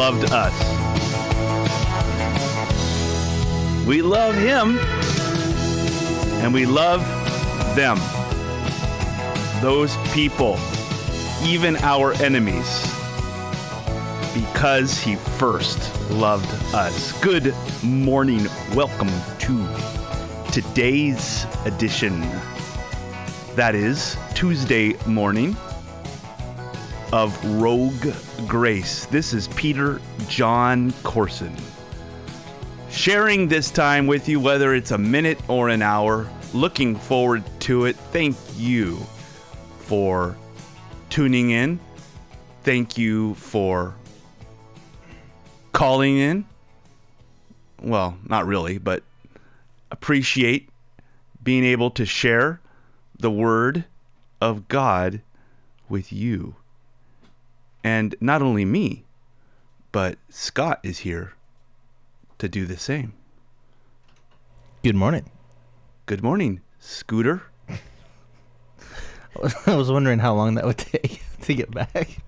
loved us. We love him and we love them. Those people, even our enemies, because he first loved us. Good morning. Welcome to today's edition. That is Tuesday morning of Rogue Grace. This is Peter John Courson. Sharing this time with you, whether it's a minute or an hour, looking forward to it. Thank you for tuning in. Thank you for calling in. Well, not really, but appreciate being able to share the word of God with you. And not only me, but Scott is here to do the same. Good morning. Good morning, Scooter. I was wondering how long that would take to get back.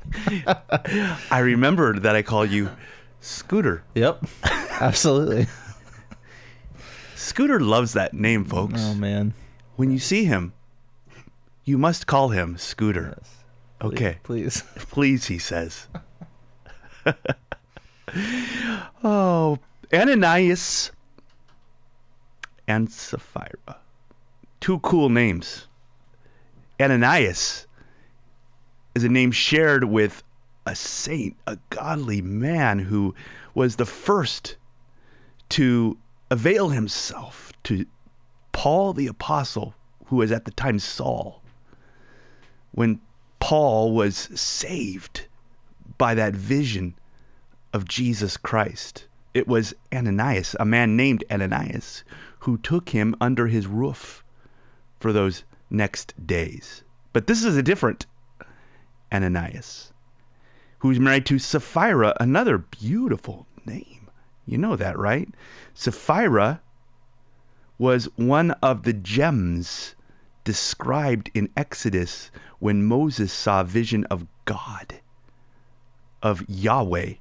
I remembered that I call you Scooter. Yep, absolutely. Scooter loves that name, folks. Oh man. When you see him, you must call him Scooter. Yes. Okay. Please. Please, he says. oh, Ananias and Sapphira. Two cool names. Ananias is a name shared with a saint, a godly man who was the first to avail himself to Paul the Apostle, who was at the time Saul. When Paul was saved by that vision of Jesus Christ. It was Ananias, a man named Ananias, who took him under his roof for those next days. But this is a different Ananias, who's married to Sapphira, another beautiful name. You know that, right? Sapphira was one of the gems described in Exodus when Moses saw a vision of God, of Yahweh,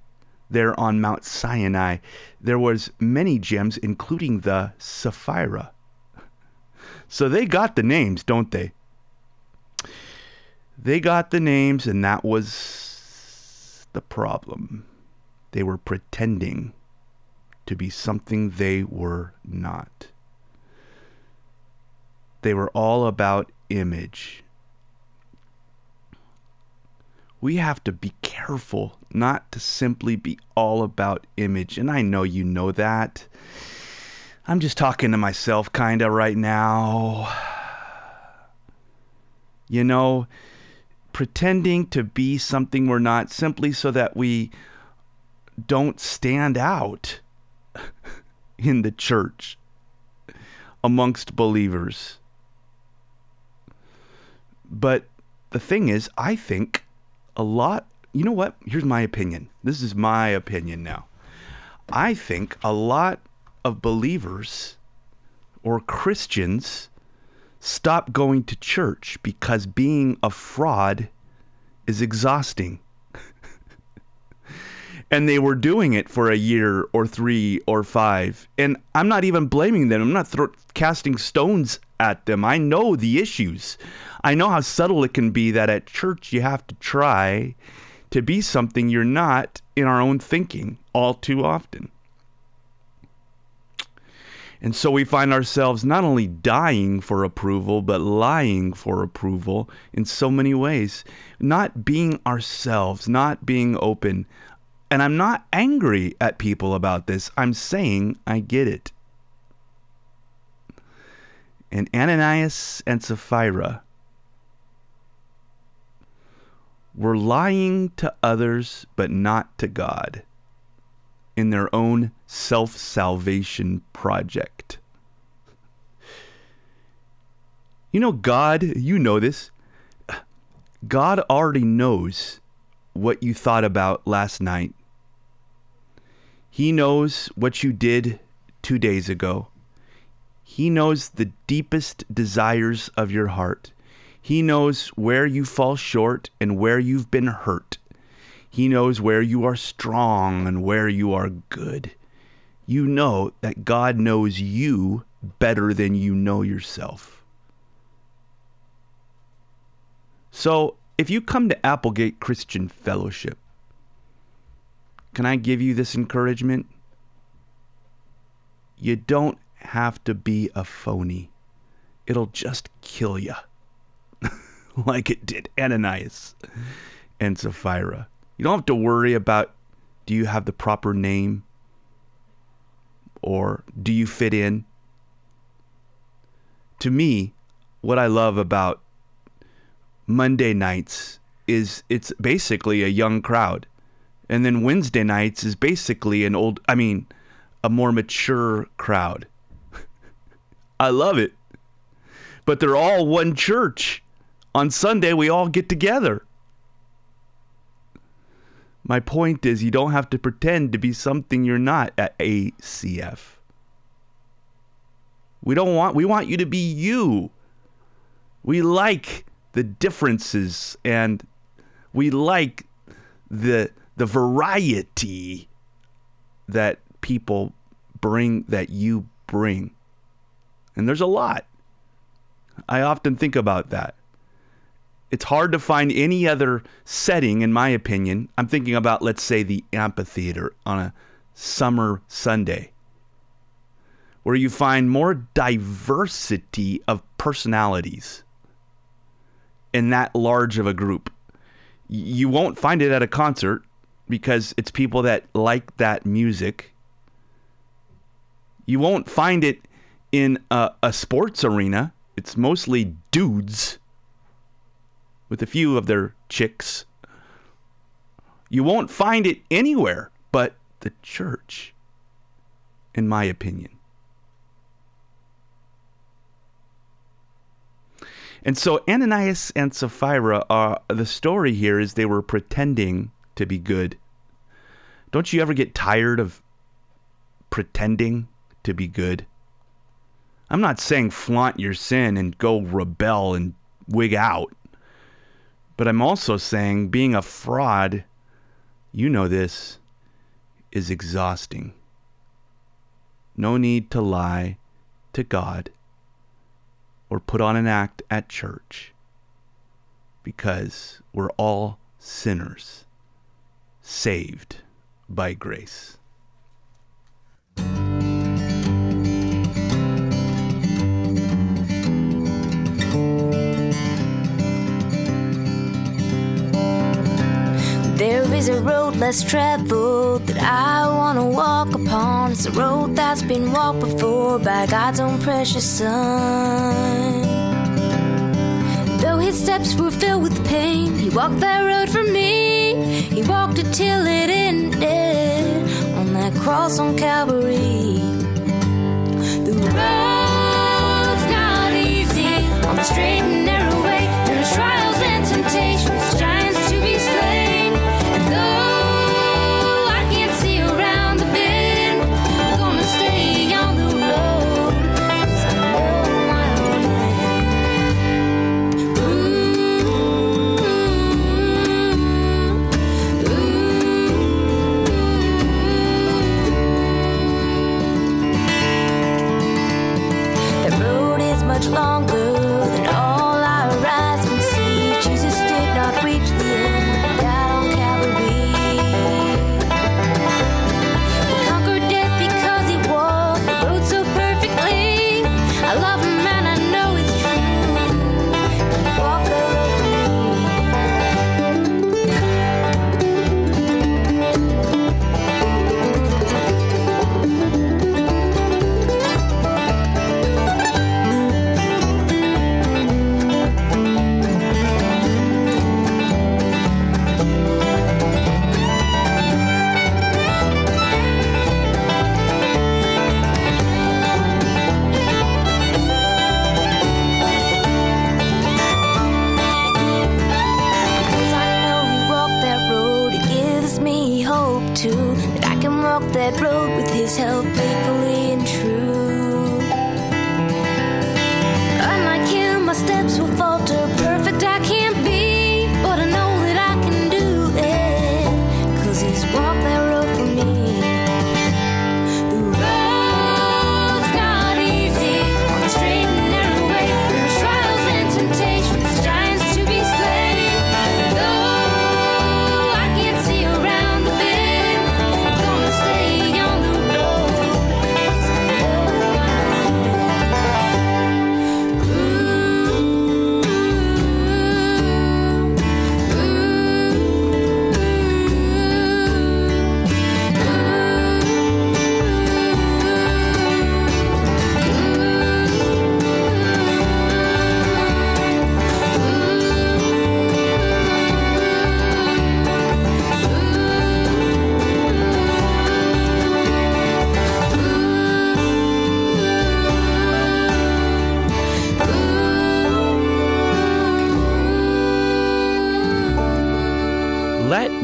there on Mount Sinai. There was many gems, including the Sapphira. So they got the names, don't they? They got the names, and that was the problem. They were pretending to be something they were not. They were all about image. We have to be careful not to simply be all about image. And I know you know that. I'm just talking to myself kind of right now. You know, pretending to be something we're not simply so that we don't stand out in the church amongst believers. But the thing is, I think a lot, you know what? Here's my opinion. This is my opinion now. I think a lot of believers or Christians stop going to church because being a fraud is exhausting. And they were doing it for a year or three or five. And I'm not even blaming them. I'm not casting stones at them. I know the issues. I know how subtle it can be that at church you have to try to be something you're not in our own thinking all too often. And so we find ourselves not only dying for approval, but lying for approval in so many ways. Not being ourselves, not being open. And I'm not angry at people about this. I'm saying I get it. And Ananias and Sapphira were lying to others, but not to God in their own self salvation project. You know, God, you know this. God already knows what you thought about last night. He knows what you did two days ago. He knows the deepest desires of your heart. He knows where you fall short and where you've been hurt. He knows where you are strong and where you are good. You know that God knows you better than you know yourself. So, if you come to Applegate Christian Fellowship, can I give you this encouragement? You don't have to be a phony. It'll just kill you. like it did Ananias and Sapphira. You don't have to worry about do you have the proper name or do you fit in? To me, what I love about Monday nights is it's basically a young crowd. And then Wednesday nights is basically an old, I mean, a more mature crowd. I love it. But they're all one church. On Sunday, we all get together. My point is, you don't have to pretend to be something you're not at ACF. We don't want, we want you to be you. We like the differences and we like the the variety that people bring that you bring. And there's a lot. I often think about that. It's hard to find any other setting, in my opinion. I'm thinking about, let's say, the amphitheater on a summer Sunday, where you find more diversity of personalities in that large of a group. You won't find it at a concert because it's people that like that music. You won't find it in a, a sports arena. It's mostly dudes with a few of their chicks. You won't find it anywhere but the church, in my opinion. And so Ananias and Sapphira are the story here is they were pretending to be good. Don't you ever get tired of pretending to be good? I'm not saying flaunt your sin and go rebel and wig out. But I'm also saying being a fraud, you know this, is exhausting. No need to lie to God or put on an act at church because we're all sinners saved by grace. There is a road less traveled that I want to walk upon. It's a road that's been walked before by God's own precious Son. Though his steps were filled with pain, he walked that road for me. He walked it till it ended cross on Calvary. The road's not easy on the straight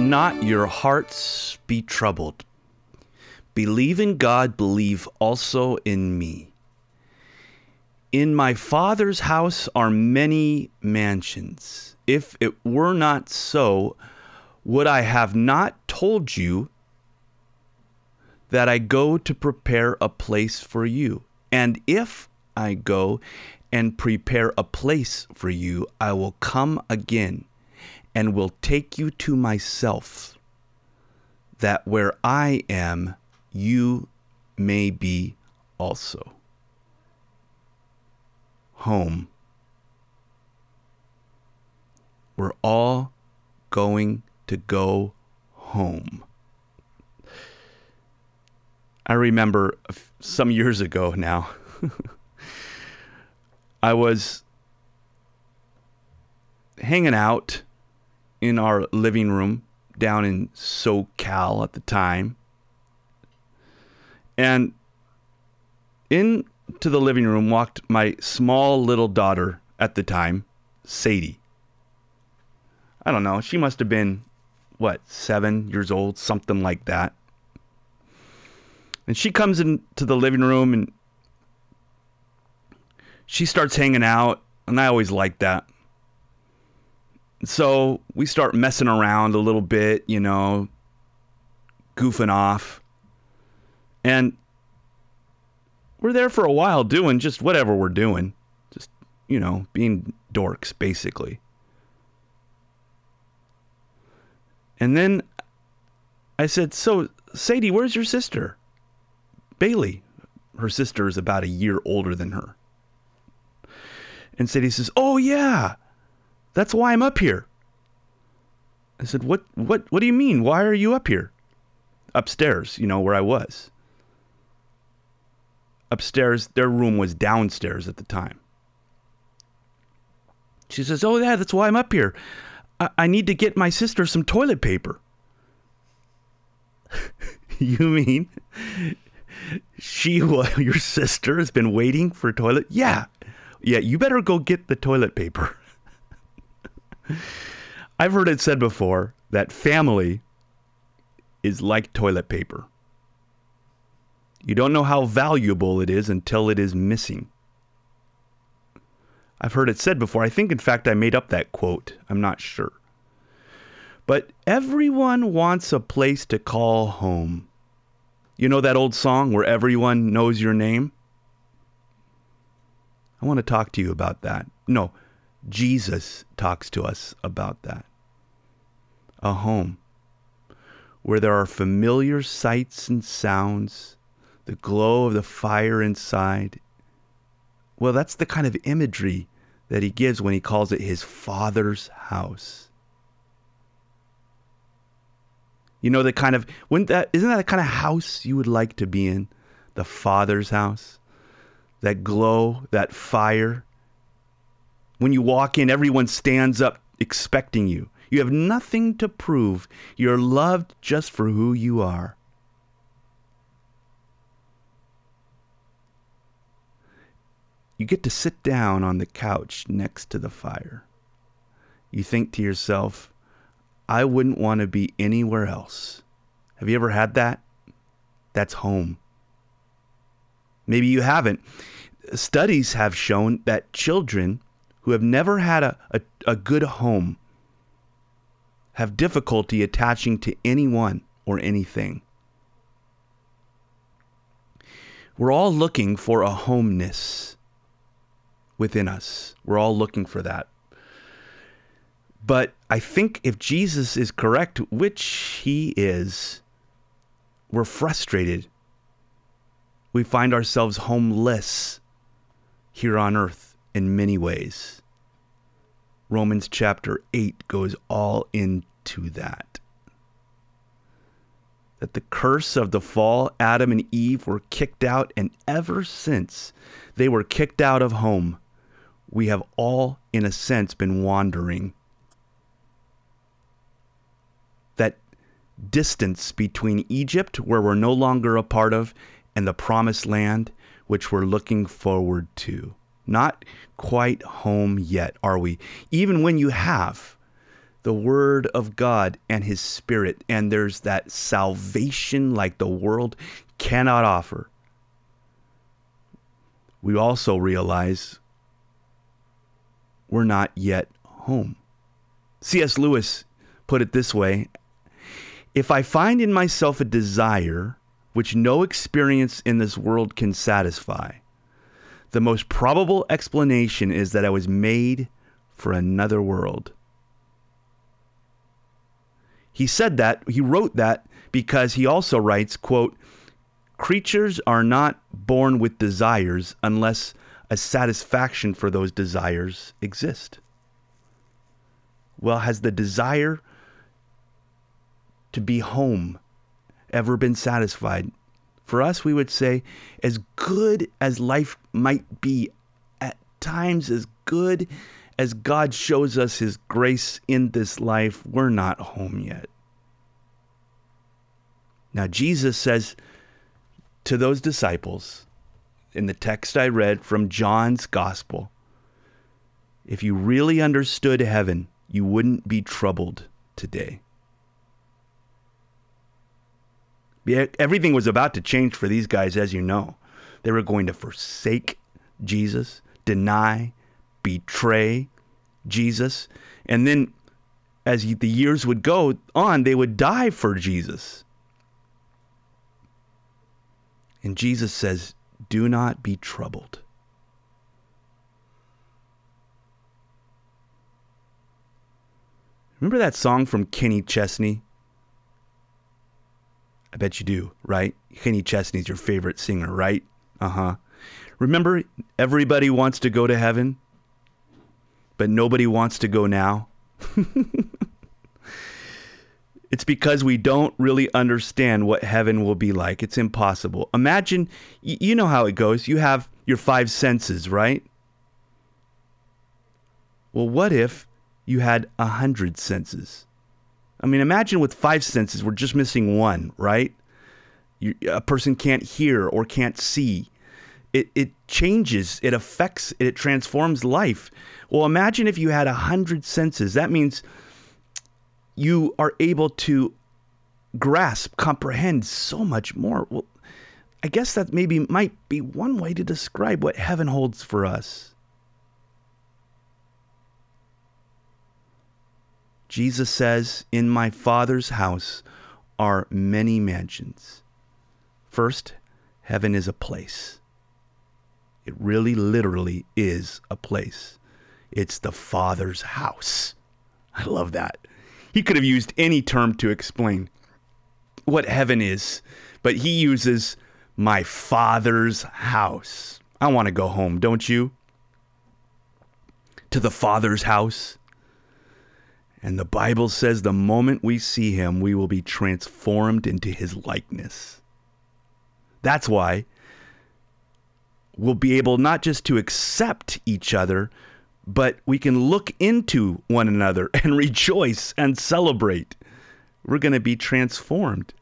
not your hearts be troubled. Believe in God, believe also in me. In my Father's house are many mansions. If it were not so, would I have not told you that I go to prepare a place for you? And if I go and prepare a place for you, I will come again and will take you to myself, that where I am, you may be also. Home. We're all going to go home. I remember some years ago now, I was hanging out in our living room down in SoCal at the time. And into the living room walked my small little daughter at the time, Sadie. I don't know, she must have been, what, seven years old, something like that. And she comes into the living room and she starts hanging out, and I always like that. So we start messing around a little bit, you know, goofing off. And we're there for a while doing just whatever we're doing. Just, you know, being dorks, basically. And then I said, So, Sadie, where's your sister? Bailey. Her sister is about a year older than her. And Sadie says, Oh, yeah, that's why I'm up here. I said, What, what, what do you mean? Why are you up here? Upstairs, you know, where I was. Upstairs, their room was downstairs at the time. She says, Oh, yeah, that's why I'm up here. I, I need to get my sister some toilet paper. you mean she, your sister, has been waiting for toilet? Yeah. Yeah, you better go get the toilet paper. I've heard it said before that family is like toilet paper. You don't know how valuable it is until it is missing. I've heard it said before. I think, in fact, I made up that quote. I'm not sure. But everyone wants a place to call home. You know that old song where everyone knows your name? I want to talk to you about that. No, Jesus talks to us about that. A home where there are familiar sights and sounds, the glow of the fire inside. Well, that's the kind of imagery that he gives when he calls it his father's house. You know the kind of wouldn't that isn't that the kind of house you would like to be in? The father's house? That glow, that fire. When you walk in, everyone stands up expecting you. You have nothing to prove. You're loved just for who you are. You get to sit down on the couch next to the fire. You think to yourself, I wouldn't want to be anywhere else. Have you ever had that? That's home. Maybe you haven't. Studies have shown that children who have never had a, a, a good home have difficulty attaching to anyone or anything. We're all looking for a homeness within us. We're all looking for that. But I think if Jesus is correct, which he is, we're frustrated. We find ourselves homeless here on earth in many ways. Romans chapter 8 goes all into that. That the curse of the fall, Adam and Eve were kicked out, and ever since they were kicked out of home, we have all, in a sense, been wandering. That distance between Egypt, where we're no longer a part of, and the promised land, which we're looking forward to. Not quite home yet, are we? Even when you have the Word of God and His Spirit, and there's that salvation like the world cannot offer. We also realize we're not yet home. C.S. Lewis put it this way If I find in myself a desire which no experience in this world can satisfy, the most probable explanation is that I was made for another world. He said that, he wrote that because he also writes, quote, creatures are not born with desires unless a satisfaction for those desires exist. Well, has the desire to be home ever been satisfied? For us, we would say, as good as life might be, at times as good as God shows us His grace in this life, we're not home yet. Now, Jesus says to those disciples in the text I read from John's Gospel if you really understood heaven, you wouldn't be troubled today. Everything was about to change for these guys, as you know. They were going to forsake Jesus, deny, betray Jesus. And then, as the years would go on, they would die for Jesus. And Jesus says, Do not be troubled. Remember that song from Kenny Chesney? I bet you do, right? Kenny Chesney's your favorite singer, right? Uh huh. Remember, everybody wants to go to heaven, but nobody wants to go now? it's because we don't really understand what heaven will be like. It's impossible. Imagine, you know how it goes. You have your five senses, right? Well, what if you had a hundred senses? I mean, imagine with five senses, we're just missing one, right? You, a person can't hear or can't see. It, it changes, it affects, it transforms life. Well, imagine if you had a hundred senses. That means you are able to grasp, comprehend so much more. Well, I guess that maybe might be one way to describe what heaven holds for us. Jesus says, In my Father's house are many mansions. First, heaven is a place. It really, literally is a place. It's the Father's house. I love that. He could have used any term to explain what heaven is, but he uses my Father's house. I want to go home, don't you? To the Father's house. And the Bible says the moment we see him, we will be transformed into his likeness. That's why we'll be able not just to accept each other, but we can look into one another and rejoice and celebrate. We're going to be transformed.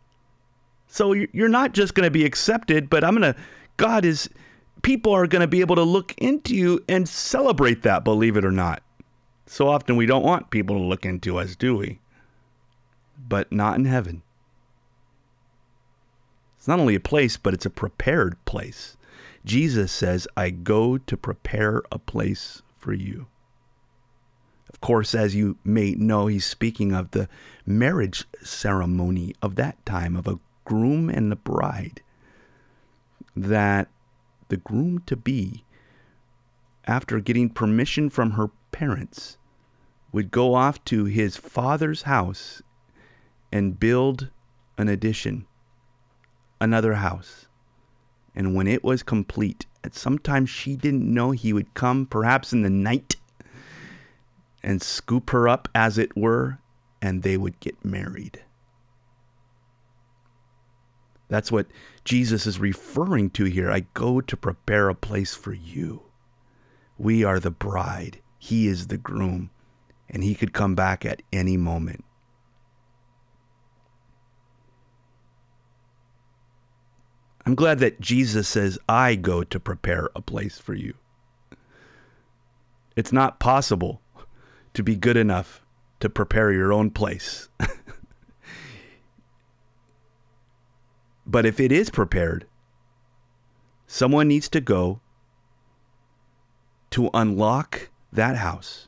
So you're not just going to be accepted, but I'm going to, God is, people are going to be able to look into you and celebrate that, believe it or not. So often we don't want people to look into us, do we? But not in heaven. It's not only a place, but it's a prepared place. Jesus says, I go to prepare a place for you. Of course, as you may know, he's speaking of the marriage ceremony of that time of a groom and a bride. That the groom to be, after getting permission from her parents, would go off to his father's house and build an addition, another house. And when it was complete, and sometimes she didn't know he would come, perhaps in the night, and scoop her up, as it were, and they would get married. That's what Jesus is referring to here. I go to prepare a place for you. We are the bride. He is the groom, and he could come back at any moment. I'm glad that Jesus says, I go to prepare a place for you. It's not possible to be good enough to prepare your own place. but if it is prepared, someone needs to go to unlock that house.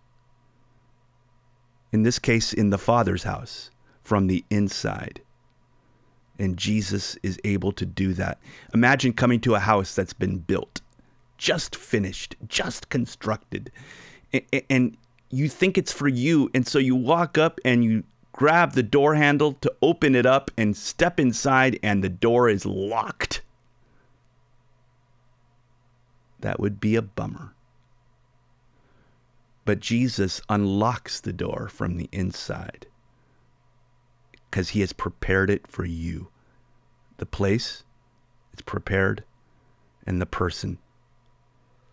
In this case, in the Father's house, from the inside. And Jesus is able to do that. Imagine coming to a house that's been built, just finished, just constructed. And you think it's for you. And so you walk up and you grab the door handle to open it up and step inside, and the door is locked. That would be a bummer. But Jesus unlocks the door from the inside because he has prepared it for you. The place is prepared and the person.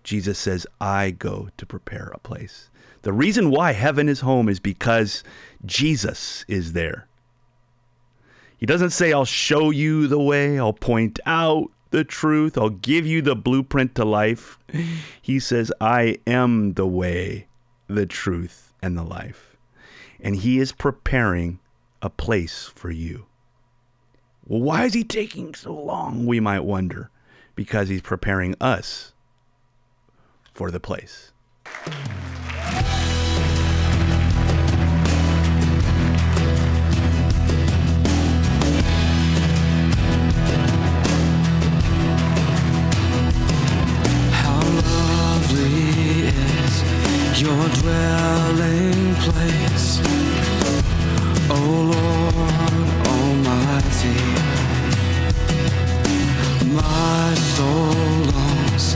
Jesus says, I go to prepare a place. The reason why heaven is home is because Jesus is there. He doesn't say, I'll show you the way, I'll point out the truth, I'll give you the blueprint to life. He says, I am the way, the truth, and the life. And He is preparing a place for you. Well, why is He taking so long? We might wonder. Because He's preparing us for the place. Your dwelling place, O Lord Almighty. My soul longs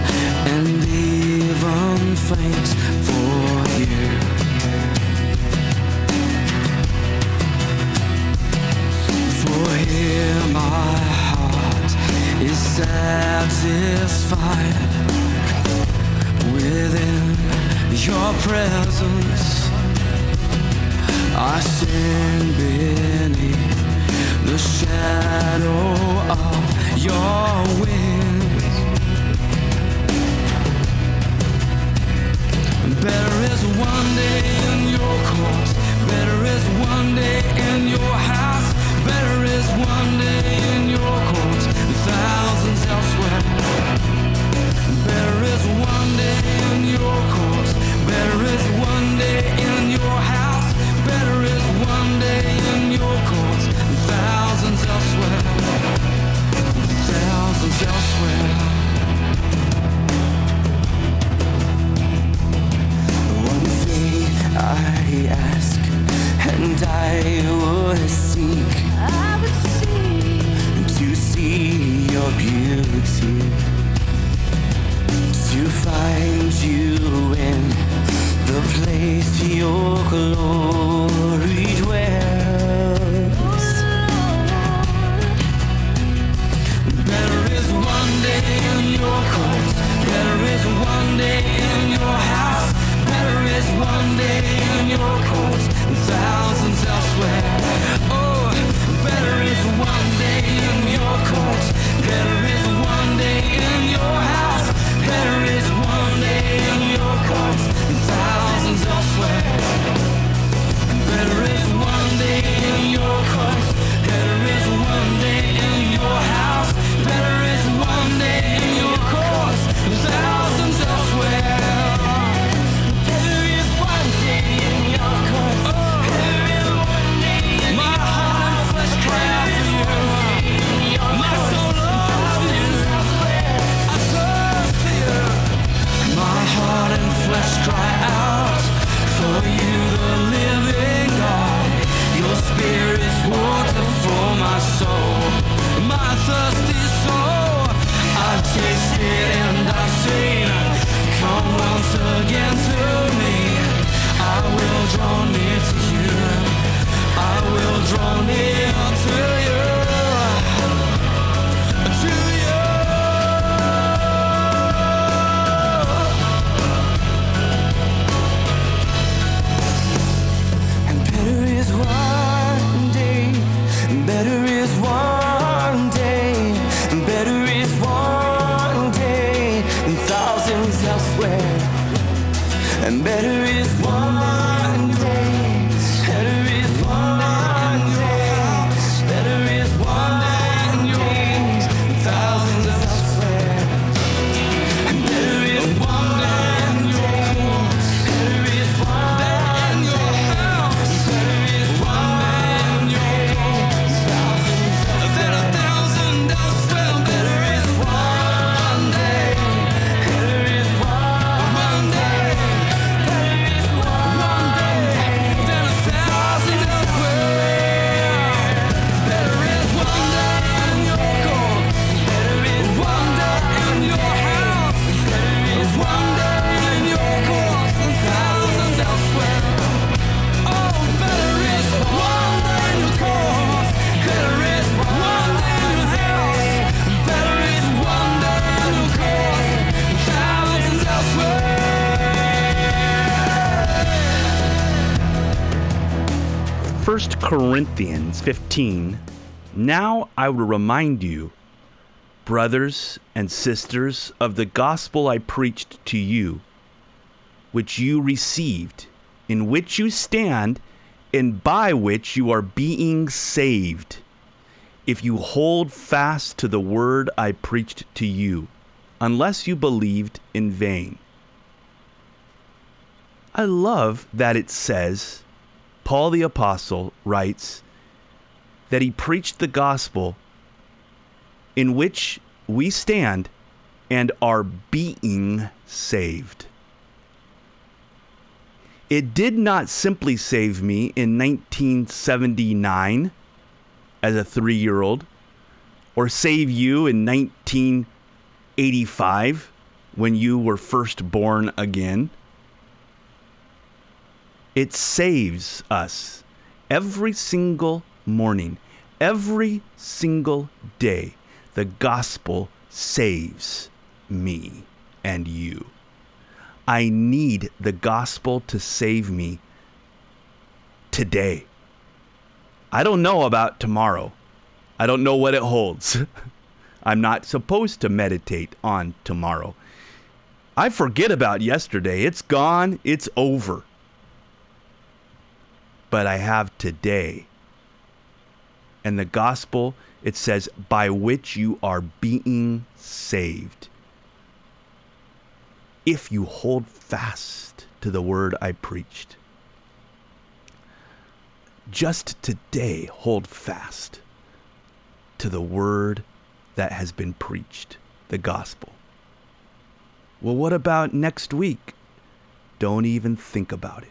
now I will remind you, brothers and sisters, of the gospel I preached to you, which you received, in which you stand, and by which you are being saved, if you hold fast to the word I preached to you, unless you believed in vain. I love that it says, Paul the Apostle writes, that he preached the gospel in which we stand and are being saved. It did not simply save me in 1979 as a three year old, or save you in 1985 when you were first born again. It saves us every single morning, every single day. The gospel saves me and you. I need the gospel to save me today. I don't know about tomorrow. I don't know what it holds. I'm not supposed to meditate on tomorrow. I forget about yesterday. It's gone, it's over. But I have today. And the gospel, it says, by which you are being saved. If you hold fast to the word I preached just today hold fast to the word that has been preached, the gospel. Well, what about next week? Don't even think about it.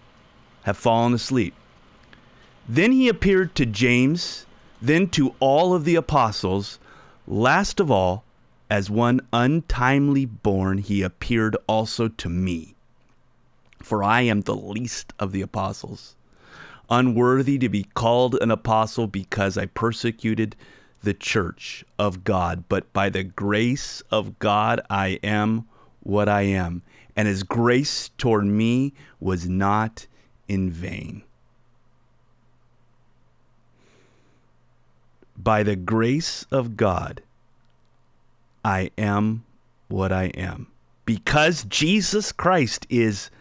have fallen asleep. Then he appeared to James, then to all of the apostles. Last of all, as one untimely born, he appeared also to me. For I am the least of the apostles, unworthy to be called an apostle because I persecuted the church of God. But by the grace of God, I am what I am. And his grace toward me was not in vain. By the grace of God, I am what I am. Because Jesus Christ is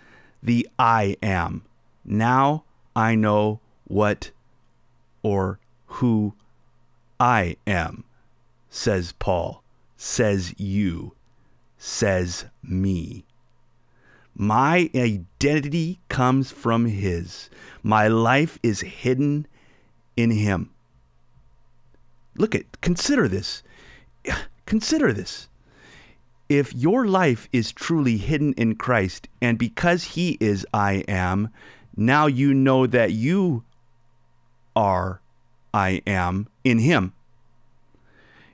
the I am. Now I know what or who I am, says Paul, says you, says me. My identity comes from His. My life is hidden in Him. Look at, consider this. Consider this if your life is truly hidden in Christ, and because He is I am, now you know that you are I am in Him.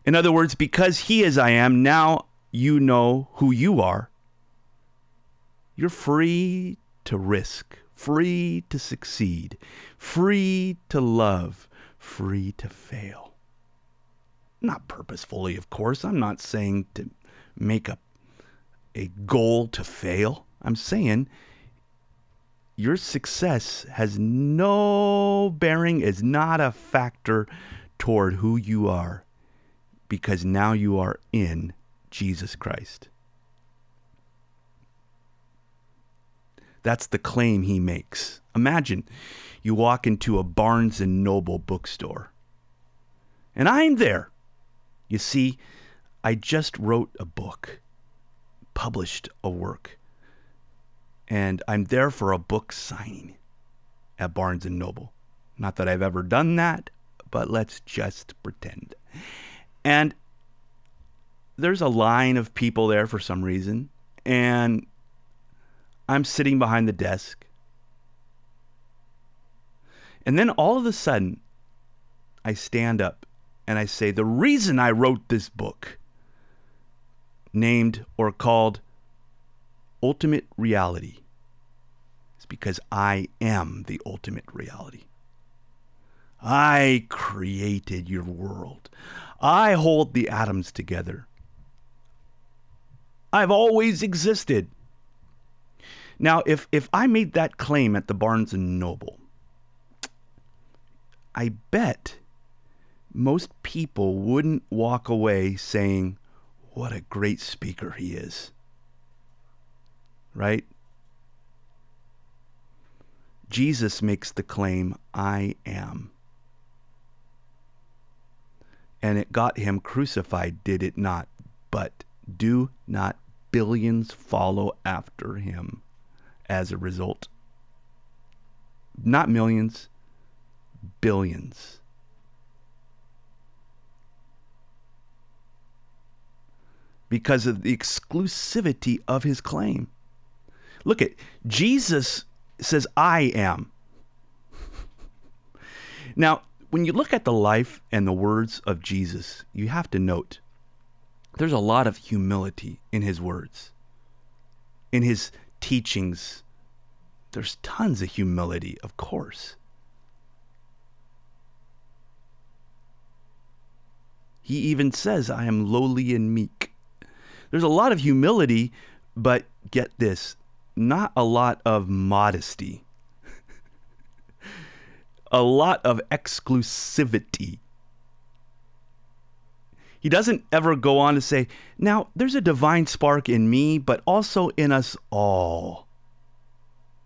In other words, because He is I am, now you know who you are. You're free to risk, free to succeed, free to love, free to fail. Not purposefully, of course. I'm not saying to make a a goal to fail. I'm saying your success has no bearing, is not a factor toward who you are because now you are in Jesus Christ. That's the claim he makes. Imagine you walk into a Barnes and Noble bookstore, and I'm there. You see, I just wrote a book, published a work, and I'm there for a book signing at Barnes and Noble. Not that I've ever done that, but let's just pretend. And there's a line of people there for some reason, and I'm sitting behind the desk. And then all of a sudden, I stand up and I say, The reason I wrote this book, named or called Ultimate Reality, is because I am the ultimate reality. I created your world. I hold the atoms together. I've always existed. Now, if, if I made that claim at the Barnes and Noble, I bet most people wouldn't walk away saying, What a great speaker he is. Right? Jesus makes the claim, I am. And it got him crucified, did it not? But do not billions follow after him as a result? Not millions, billions. Because of the exclusivity of his claim. Look at Jesus says, I am. now, when you look at the life and the words of Jesus, you have to note there's a lot of humility in his words, in his teachings. There's tons of humility, of course. He even says, I am lowly and meek. There's a lot of humility, but get this not a lot of modesty, a lot of exclusivity. He doesn't ever go on to say, Now, there's a divine spark in me, but also in us all.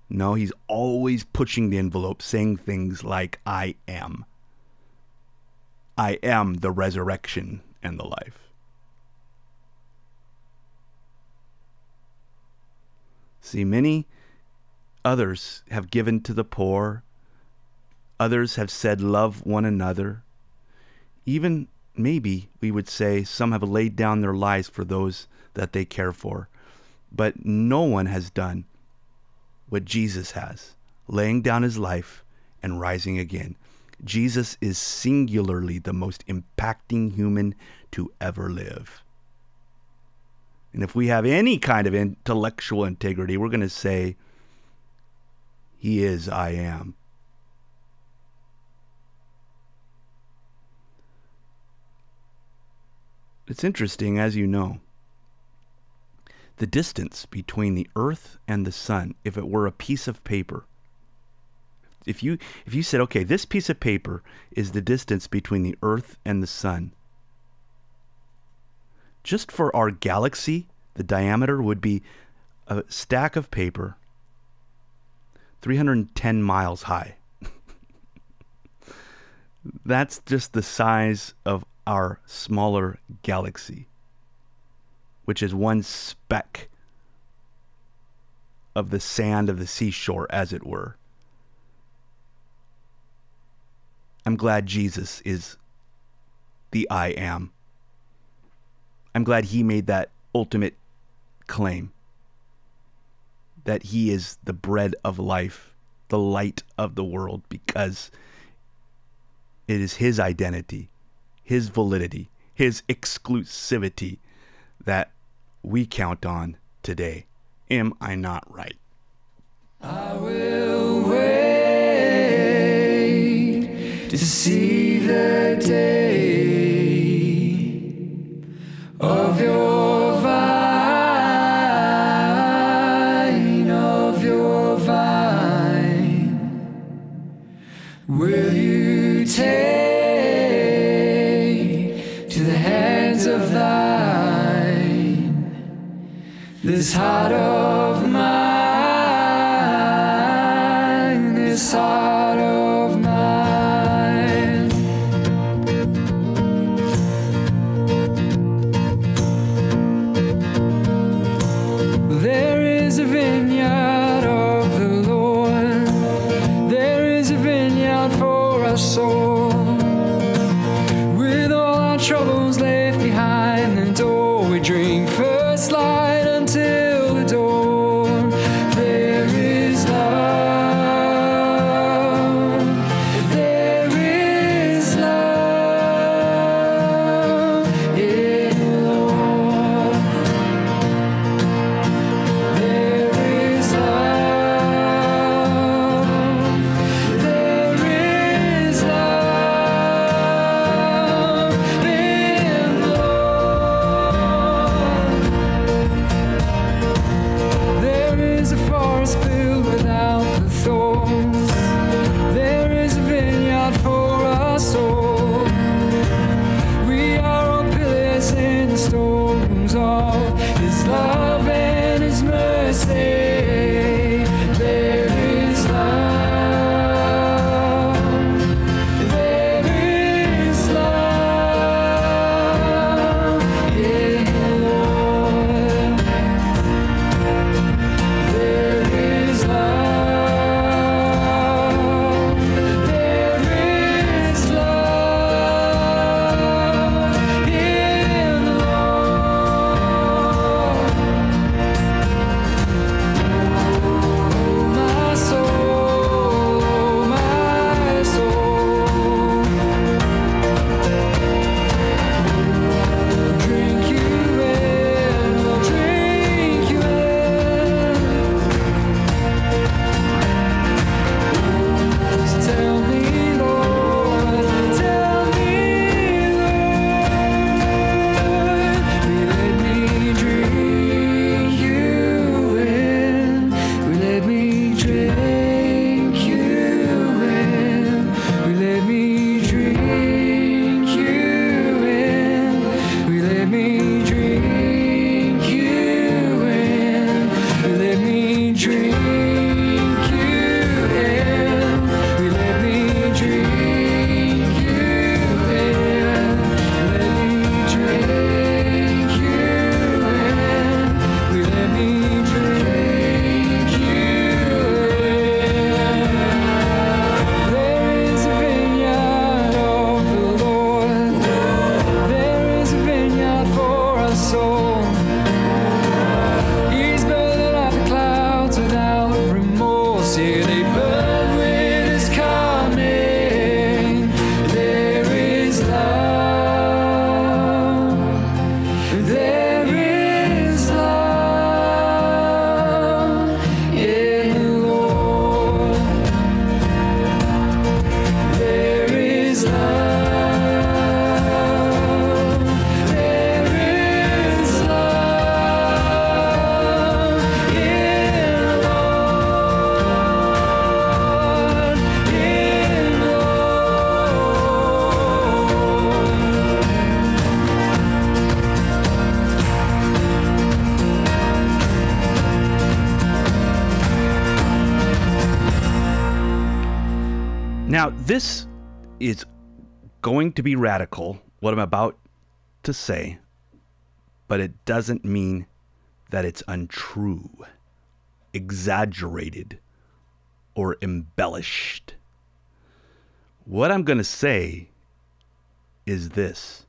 No, he's always pushing the envelope, saying things like, I am. I am the resurrection and the life. See, many others have given to the poor, others have said, Love one another. Even maybe we would say some have laid down their lives for those that they care for. But no one has done what Jesus has, laying down his life and rising again. Jesus is singularly the most impacting human to ever live. And if we have any kind of intellectual integrity, we're going to say, He is I am. It's interesting, as you know, the distance between the earth and the sun, if it were a piece of paper. If you if you said, okay, this piece of paper is the distance between the earth and the sun. Just for our galaxy, the diameter would be a stack of paper 310 miles high. That's just the size of our smaller galaxy, which is one speck of the sand of the seashore, as it were. I'm glad Jesus is the I am. I'm glad he made that ultimate claim that he is the bread of life, the light of the world, because it is his identity his validity, his exclusivity that we count on today. Am I not right? I will wait to see the day of your this heart this is going to be radical, what I'm about to say, but it doesn't mean that it's untrue, exaggerated, or embellished. What I'm going to say is this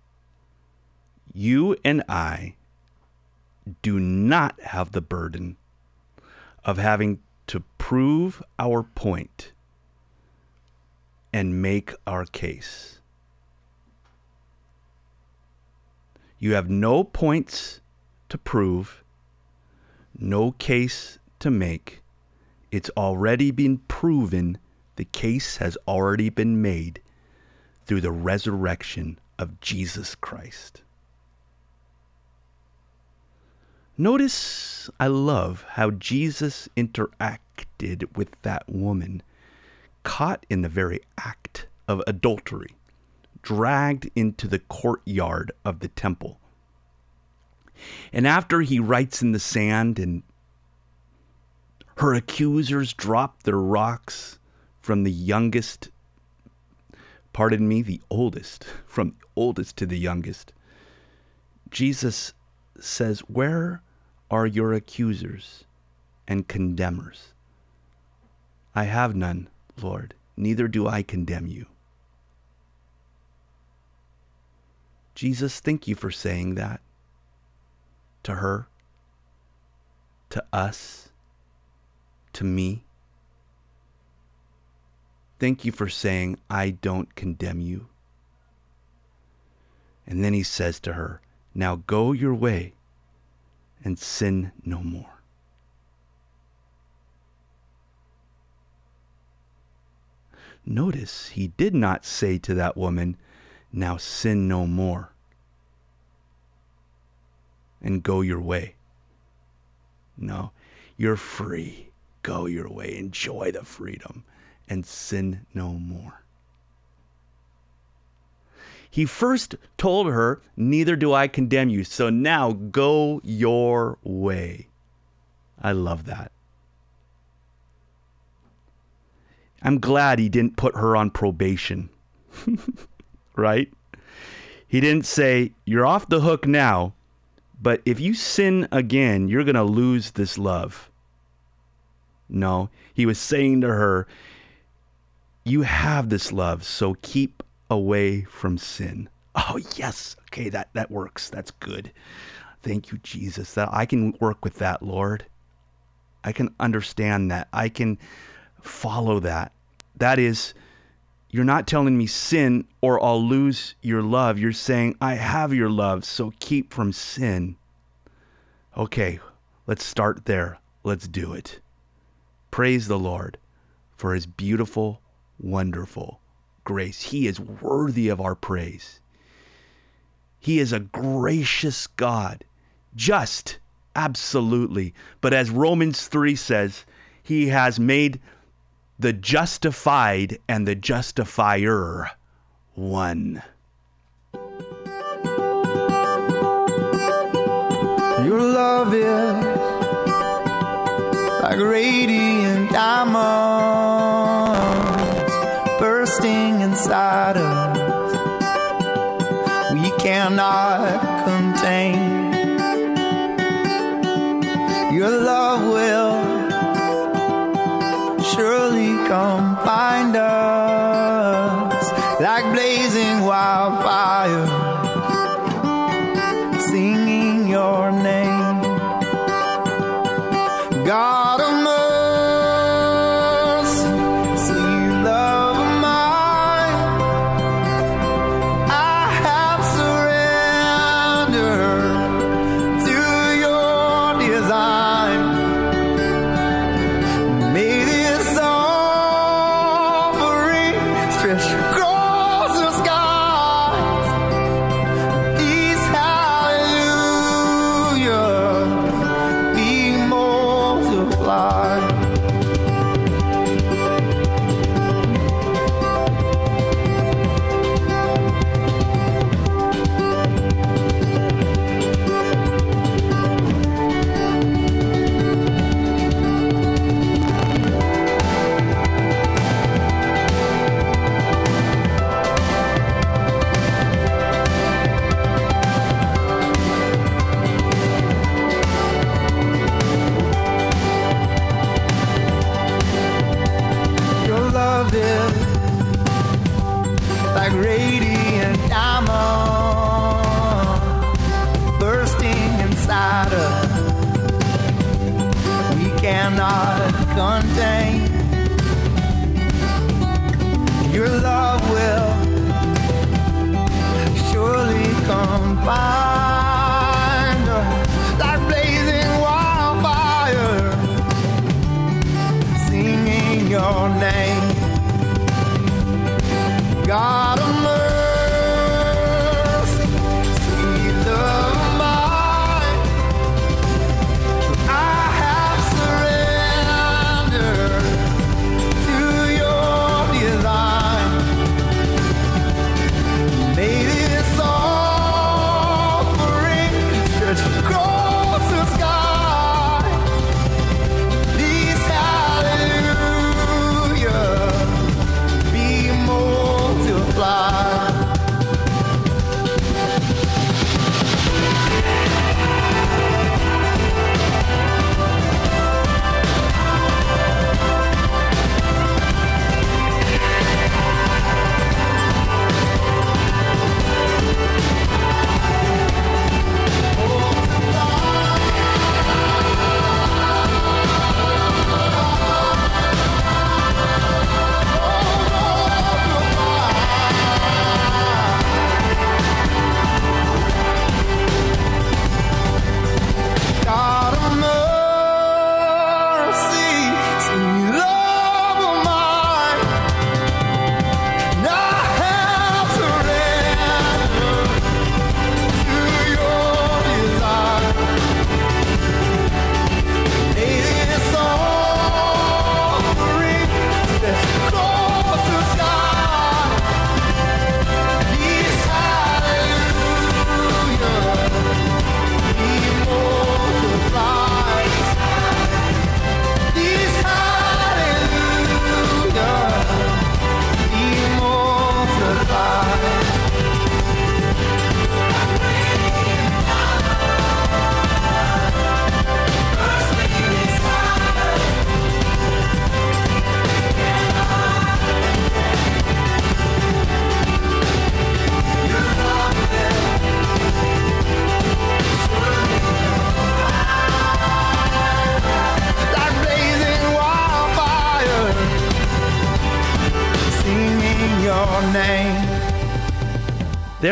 you and I do not have the burden of having to prove our point and make our case. You have no points to prove, no case to make. It's already been proven, the case has already been made through the resurrection of Jesus Christ. Notice I love how Jesus interacted with that woman caught in the very act of adultery, dragged into the courtyard of the temple. And after he writes in the sand and her accusers drop their rocks from the youngest, pardon me, the oldest, from the oldest to the youngest, Jesus says, Where are your accusers and condemners? I have none, Lord, neither do I condemn you. Jesus, thank you for saying that to her, to us, to me. Thank you for saying, I don't condemn you. And then he says to her, Now go your way and sin no more. Notice he did not say to that woman, Now sin no more and go your way. No, you're free. Go your way. Enjoy the freedom and sin no more. He first told her, Neither do I condemn you. So now go your way. I love that. I'm glad he didn't put her on probation. right? He didn't say, You're off the hook now, but if you sin again, you're going to lose this love. No, he was saying to her, You have this love, so keep away from sin. Oh, yes. Okay, that, that works. That's good. Thank you, Jesus. That I can work with that, Lord. I can understand that. I can follow that. That is, you're not telling me sin or I'll lose your love. You're saying, I have your love, so keep from sin. Okay, let's start there. Let's do it. Praise the Lord for his beautiful, wonderful grace. He is worthy of our praise. He is a gracious God, just, absolutely. But as Romans 3 says, he has made the justified and the justifier one. Your love is like radiant diamonds bursting inside us. We cannot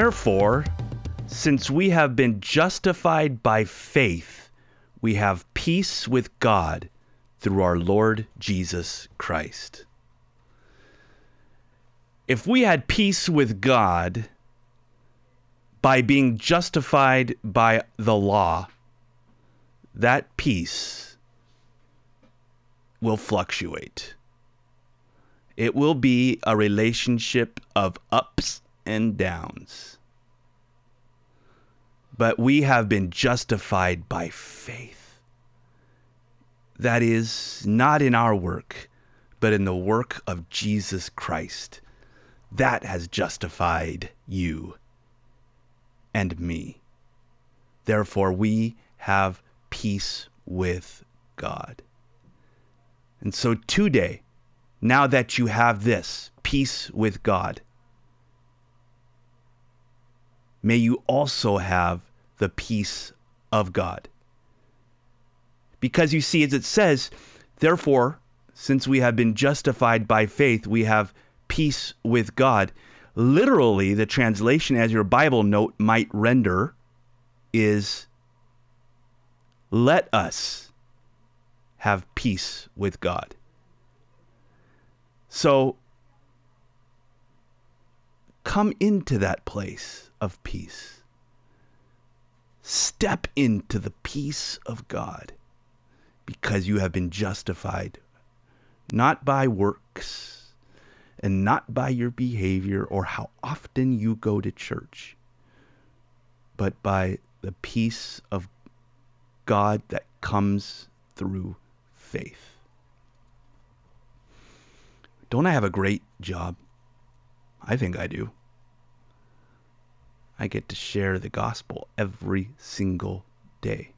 Therefore, since we have been justified by faith, we have peace with God through our Lord Jesus Christ. If we had peace with God by being justified by the law, that peace will fluctuate. It will be a relationship of ups and downs. But we have been justified by faith. That is not in our work, but in the work of Jesus Christ. That has justified you and me. Therefore, we have peace with God. And so today, now that you have this peace with God, may you also have the peace of God. Because you see, as it says, therefore, since we have been justified by faith, we have peace with God. Literally, the translation, as your Bible note might render, is let us have peace with God. So come into that place of peace. Step into the peace of God because you have been justified not by works and not by your behavior or how often you go to church, but by the peace of God that comes through faith. Don't I have a great job? I think I do. I get to share the gospel every single day.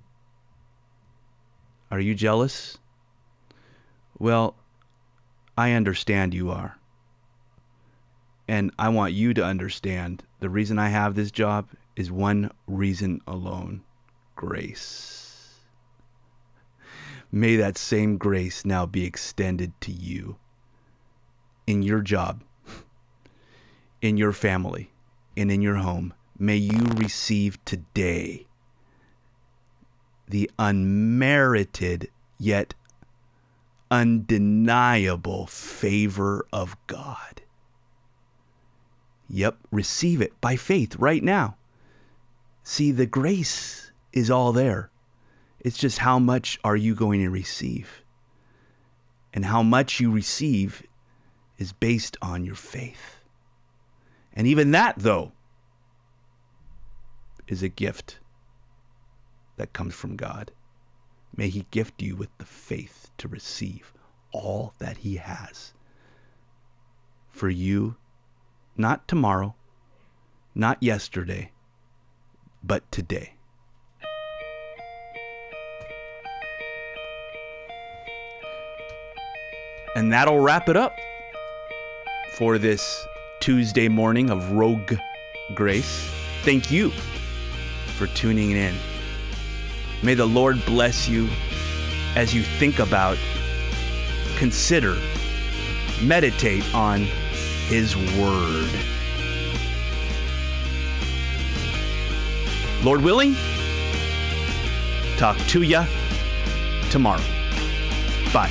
Are you jealous? Well, I understand you are. And I want you to understand the reason I have this job is one reason alone grace. May that same grace now be extended to you in your job, in your family, and in your home. May you receive today the unmerited yet undeniable favor of God. Yep, receive it by faith right now. See, the grace is all there. It's just how much are you going to receive? And how much you receive is based on your faith. And even that, though, is a gift that comes from God. May He gift you with the faith to receive all that He has for you, not tomorrow, not yesterday, but today. And that'll wrap it up for this Tuesday morning of Rogue Grace. Thank you for tuning in. May the Lord bless you as you think about, consider, meditate on His Word. Lord willing, talk to ya tomorrow. Bye.